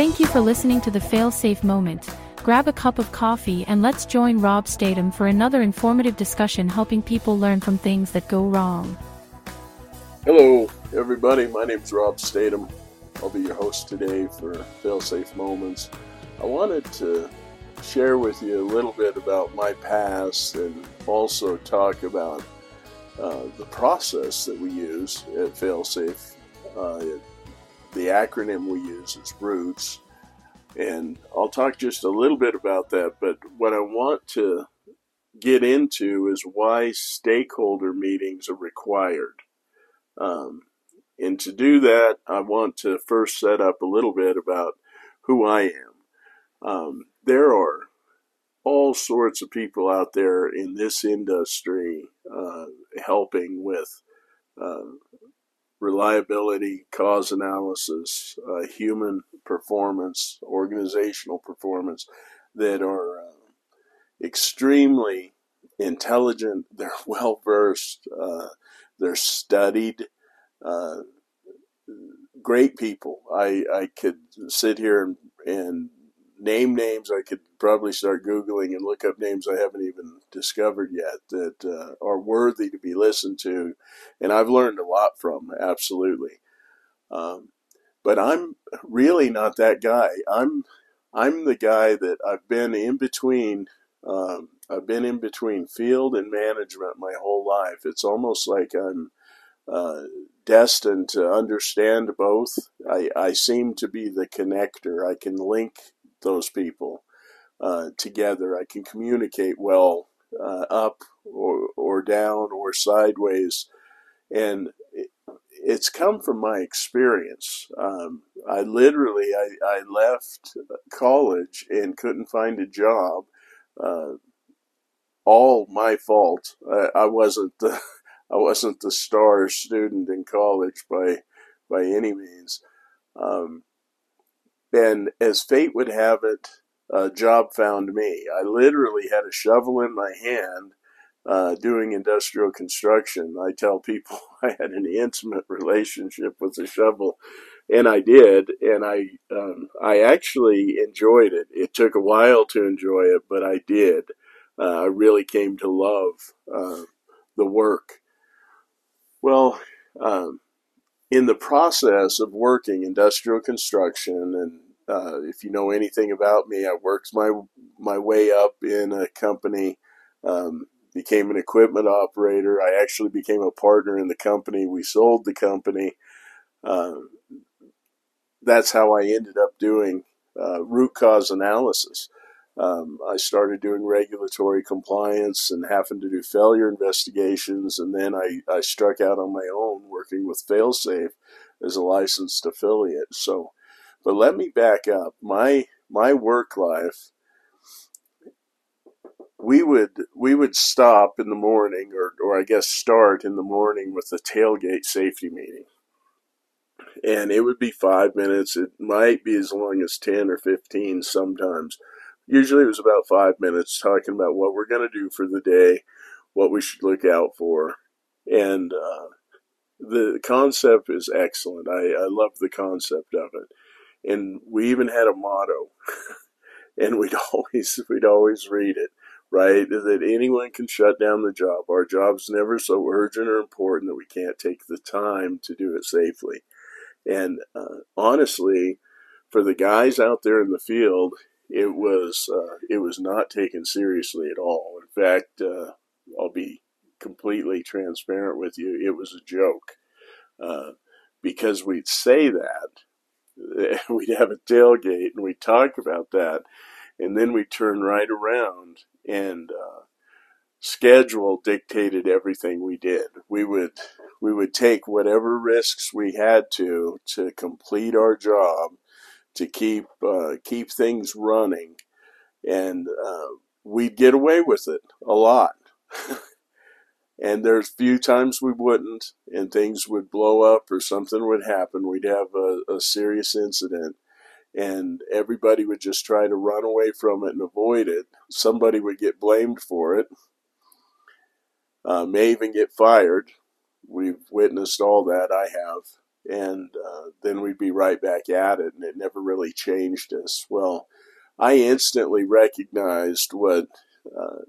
Thank you for listening to the Failsafe Moment. Grab a cup of coffee and let's join Rob Statham for another informative discussion helping people learn from things that go wrong. Hello, everybody. My name is Rob Statham. I'll be your host today for Failsafe Moments. I wanted to share with you a little bit about my past and also talk about uh, the process that we use at Failsafe. Uh, the acronym we use is ROOTS. And I'll talk just a little bit about that. But what I want to get into is why stakeholder meetings are required. Um, and to do that, I want to first set up a little bit about who I am. Um, there are all sorts of people out there in this industry uh, helping with uh, reliability, cause analysis, uh, human performance, organizational performance that are uh, extremely intelligent, they're well versed, uh, they're studied. Uh, great people. I, I could sit here and, and name names. I could probably start Googling and look up names I haven't even discovered yet that uh, are worthy to be listened to. And I've learned a lot from, absolutely. Um, but I'm really not that guy. I'm I'm the guy that I've been in between. Um, I've been in between field and management my whole life. It's almost like I'm uh, destined to understand both. I, I seem to be the connector. I can link those people uh, together. I can communicate well uh, up or, or down or sideways. And it, it's come from my experience. Um, I literally, I, I left college and couldn't find a job. Uh, all my fault. I, I wasn't the, I wasn't the star student in college by, by any means. Um, and as fate would have it, a job found me. I literally had a shovel in my hand uh, doing industrial construction. I tell people I had an intimate relationship with the shovel, and I did, and I um, I actually enjoyed it. It took a while to enjoy it, but I did. Uh, I really came to love uh, the work. Well, um, in the process of working industrial construction, and uh, if you know anything about me, I worked my my way up in a company, um, became an equipment operator. I actually became a partner in the company. We sold the company. Uh, that's how I ended up doing uh, root cause analysis. Um, I started doing regulatory compliance and having to do failure investigations, and then I, I struck out on my own working with Failsafe as a licensed affiliate. So, but let me back up. My my work life, we would we would stop in the morning, or or I guess start in the morning with a tailgate safety meeting, and it would be five minutes. It might be as long as ten or fifteen sometimes usually it was about five minutes talking about what we're going to do for the day, what we should look out for. And uh, the concept is excellent. I, I love the concept of it. And we even had a motto, and we'd always we'd always read it, right? That anyone can shut down the job. Our job's never so urgent or important that we can't take the time to do it safely. And uh, honestly, for the guys out there in the field, it was uh, it was not taken seriously at all. In fact, uh, I'll be completely transparent with you. It was a joke uh, because we'd say that we'd have a tailgate and we'd talk about that, and then we'd turn right around and uh, schedule dictated everything we did. We would we would take whatever risks we had to to complete our job to keep uh, keep things running, and uh, we'd get away with it a lot. and there's few times we wouldn't, and things would blow up or something would happen. We'd have a, a serious incident, and everybody would just try to run away from it and avoid it. Somebody would get blamed for it. Uh, may even get fired. We've witnessed all that. I have, and uh, then we'd be right back at it, and it never really changed us. Well, I instantly recognized what uh,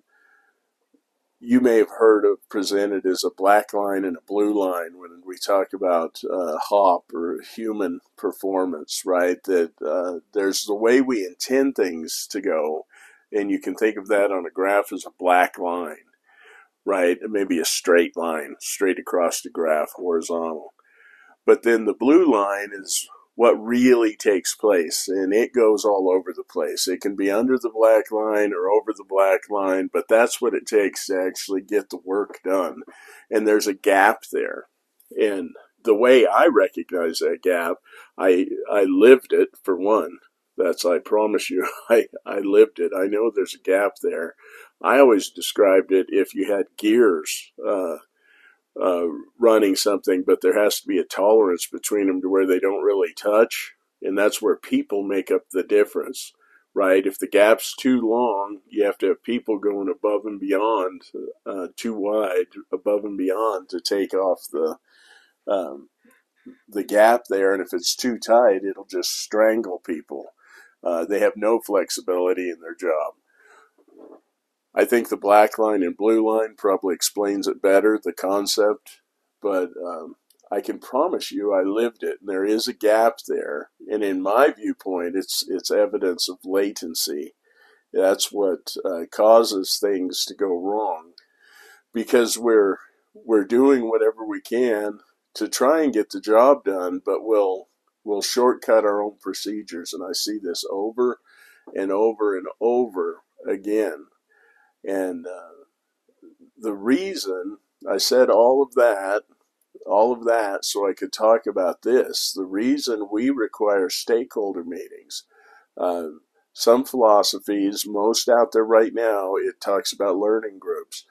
you may have heard of presented as a black line and a blue line when we talk about uh, HOP or human performance, right? That uh, there's the way we intend things to go, and you can think of that on a graph as a black line, right? Maybe a straight line, straight across the graph, horizontal. But then the blue line is what really takes place and it goes all over the place. It can be under the black line or over the black line but that's what it takes to actually get the work done. And there's a gap there. And the way i recognize that gap i i lived it for one. That's i promise you i i lived it. I know there's a gap there. I always described it if you had gears uh, uh, running something, but there has to be a tolerance between them to where they don't really touch. And that's where people make up the difference, right? If the gap's too long, you have to have people going above and beyond, uh, too wide, above and beyond to take off the um, the gap there. And if it's too tight, it'll just strangle people. Uh, they have no flexibility in their job. I think the black line and blue line probably explains it better, the concept, but um, I can promise you I lived it. And there is a gap there. And in my viewpoint, it's, it's evidence of latency. That's what uh, causes things to go wrong because we're, we're doing whatever we can to try and get the job done, but we'll, we'll shortcut our own procedures. And I see this over and over and over again and uh, the reason I said all of that, all of that, so I could talk about this, the reason we require stakeholder meetings. Uh, some philosophies, most out there right now, it talks about learning groups.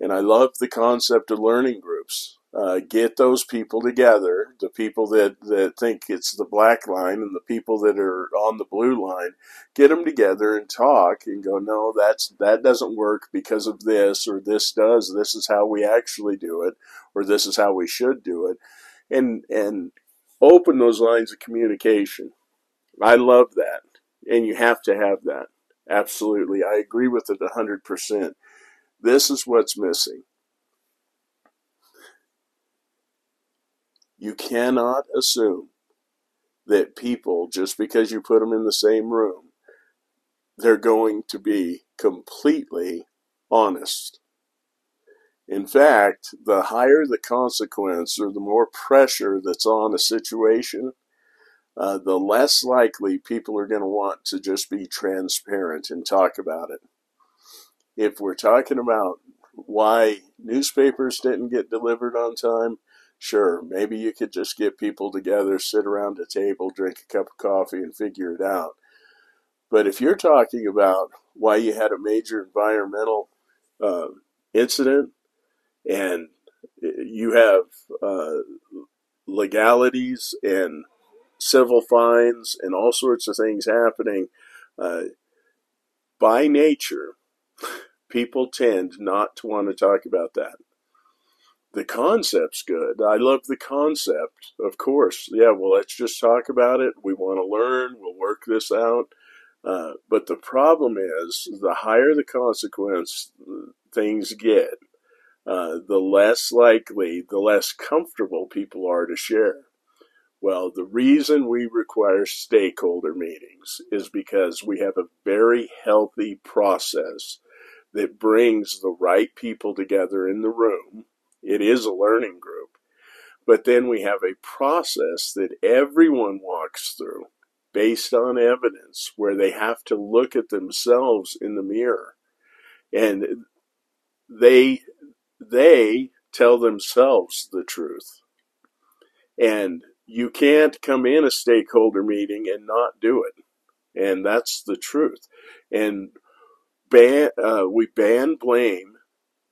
And I love the concept of learning groups uh, get those people together, the people that, that think it's the black line and the people that are on the blue line, get them together and talk and go, no, that's, that doesn't work because of this, or this does, this is how we actually do it, or this is how we should do it. And, and open those lines of communication. I love that. And you have to have that. Absolutely. I agree with it 100%. This is what's missing You cannot assume that people, just because you put them in the same room, they're going to be completely honest. In fact, the higher the consequence or the more pressure that's on a situation, uh, the less likely people are going to want to just be transparent and talk about it. If we're talking about why newspapers didn't get delivered on time, Sure, maybe you could just get people together, sit around a table, drink a cup of coffee, and figure it out. But if you're talking about why you had a major environmental uh, incident and you have uh, legalities and civil fines and all sorts of things happening, uh, by nature, people tend not to want to talk about that the concept's good. I love the concept, of course. Yeah, well, let's just talk about it. We want to learn. We'll work this out. Uh, but the problem is, the higher the consequence things get, uh, the less likely, the less comfortable people are to share. Well, the reason we require stakeholder meetings is because we have a very healthy process that brings the right people together in the room it is a learning group. But then we have a process that everyone walks through based on evidence where they have to look at themselves in the mirror. And they they tell themselves the truth. And you can't come in a stakeholder meeting and not do it. And that's the truth. And ban, uh, we ban blame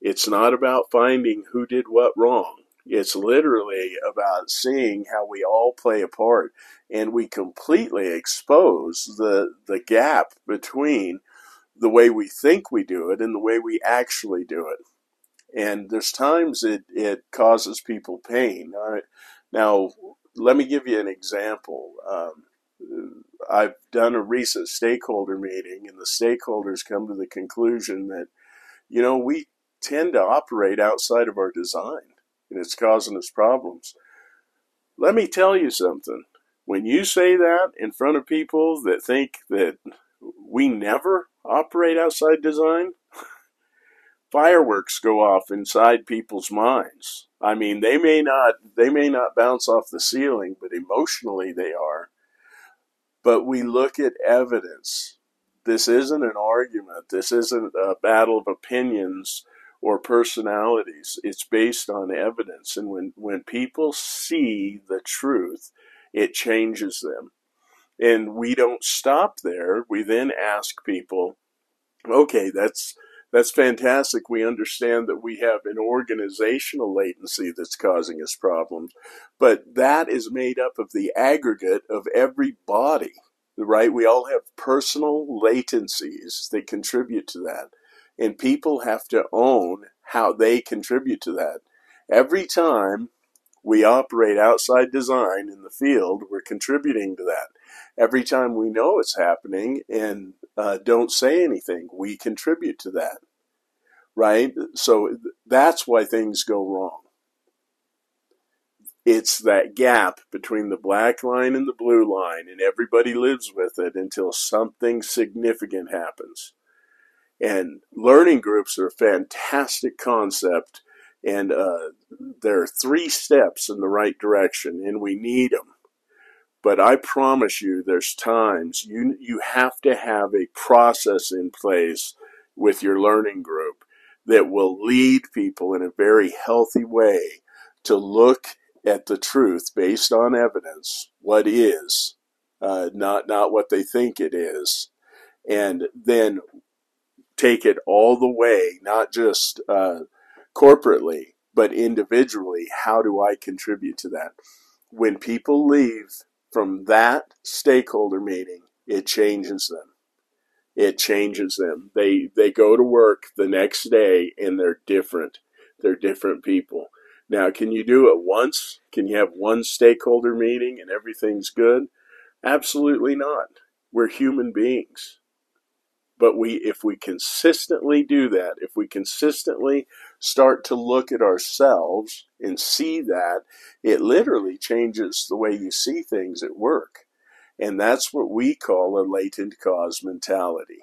it's not about finding who did what wrong. It's literally about seeing how we all play a part and we completely expose the, the gap between the way we think we do it and the way we actually do it. And there's times it, it causes people pain. Now, let me give you an example. Um, I've done a recent stakeholder meeting, and the stakeholders come to the conclusion that, you know, we tend to operate outside of our design, and it's causing us problems. Let me tell you something. When you say that in front of people that think that we never operate outside design, fireworks go off inside people's minds. I mean, they may not they may not bounce off the ceiling, but emotionally they are. But we look at evidence. This isn't an argument. This isn't a battle of opinions or personalities. It's based on evidence. And when, when people see the truth, it changes them. And we don't stop there. We then ask people, okay, that's that's fantastic. We understand that we have an organizational latency that's causing us problems, but that is made up of the aggregate of every body, right? We all have personal latencies that contribute to that, and people have to own how they contribute to that. Every time we operate outside design in the field, we're contributing to that. Every time we know it's happening and uh, don't say anything. We contribute to that, right? So that's why things go wrong. It's that gap between the black line and the blue line, and everybody lives with it until something significant happens. And learning groups are a fantastic concept, and uh, there are three steps in the right direction, and we need them but I promise you, there's times you you have to have a process in place with your learning group that will lead people in a very healthy way to look at the truth based on evidence, what is, uh, not not what they think it is, and then take it all the way, not just uh, corporately, but individually. How do I contribute to that? When people leave from that stakeholder meeting, it changes them. It changes them. They they go to work the next day and they're different. They're different people. Now, can you do it once? Can you have one stakeholder meeting and everything's good? Absolutely not. We're human beings. But we, if we consistently do that, if we consistently start to look at ourselves and see that, it literally changes the way you see things at work. And that's what we call a latent cause mentality.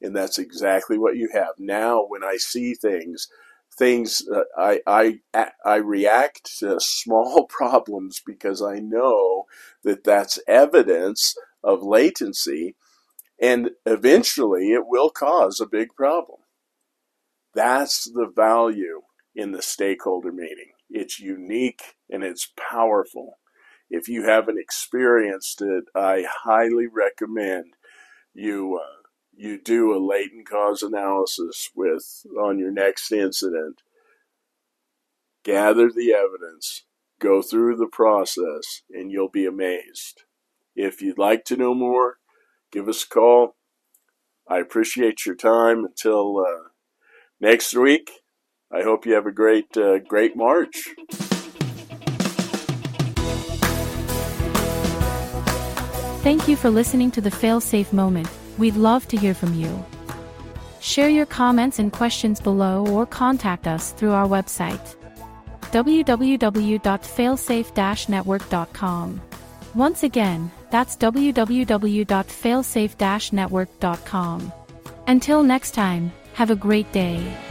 And that's exactly what you have. Now, when I see things, things uh, I, I I react to small problems because I know that that's evidence of latency and eventually it will cause a big problem. That's the value in the stakeholder meeting. It's unique and it's powerful. If you haven't experienced it, I highly recommend you uh, you do a latent cause analysis with on your next incident. Gather the evidence, go through the process, and you'll be amazed. If you'd like to know more, give us a call. I appreciate your time. Until uh, next week, I hope you have a great, uh, great March. Thank you for listening to the Failsafe Moment. We'd love to hear from you. Share your comments and questions below or contact us through our website www.failsafe-network.com. Once again, that's www.failsafe-network.com. Until next time, have a great day.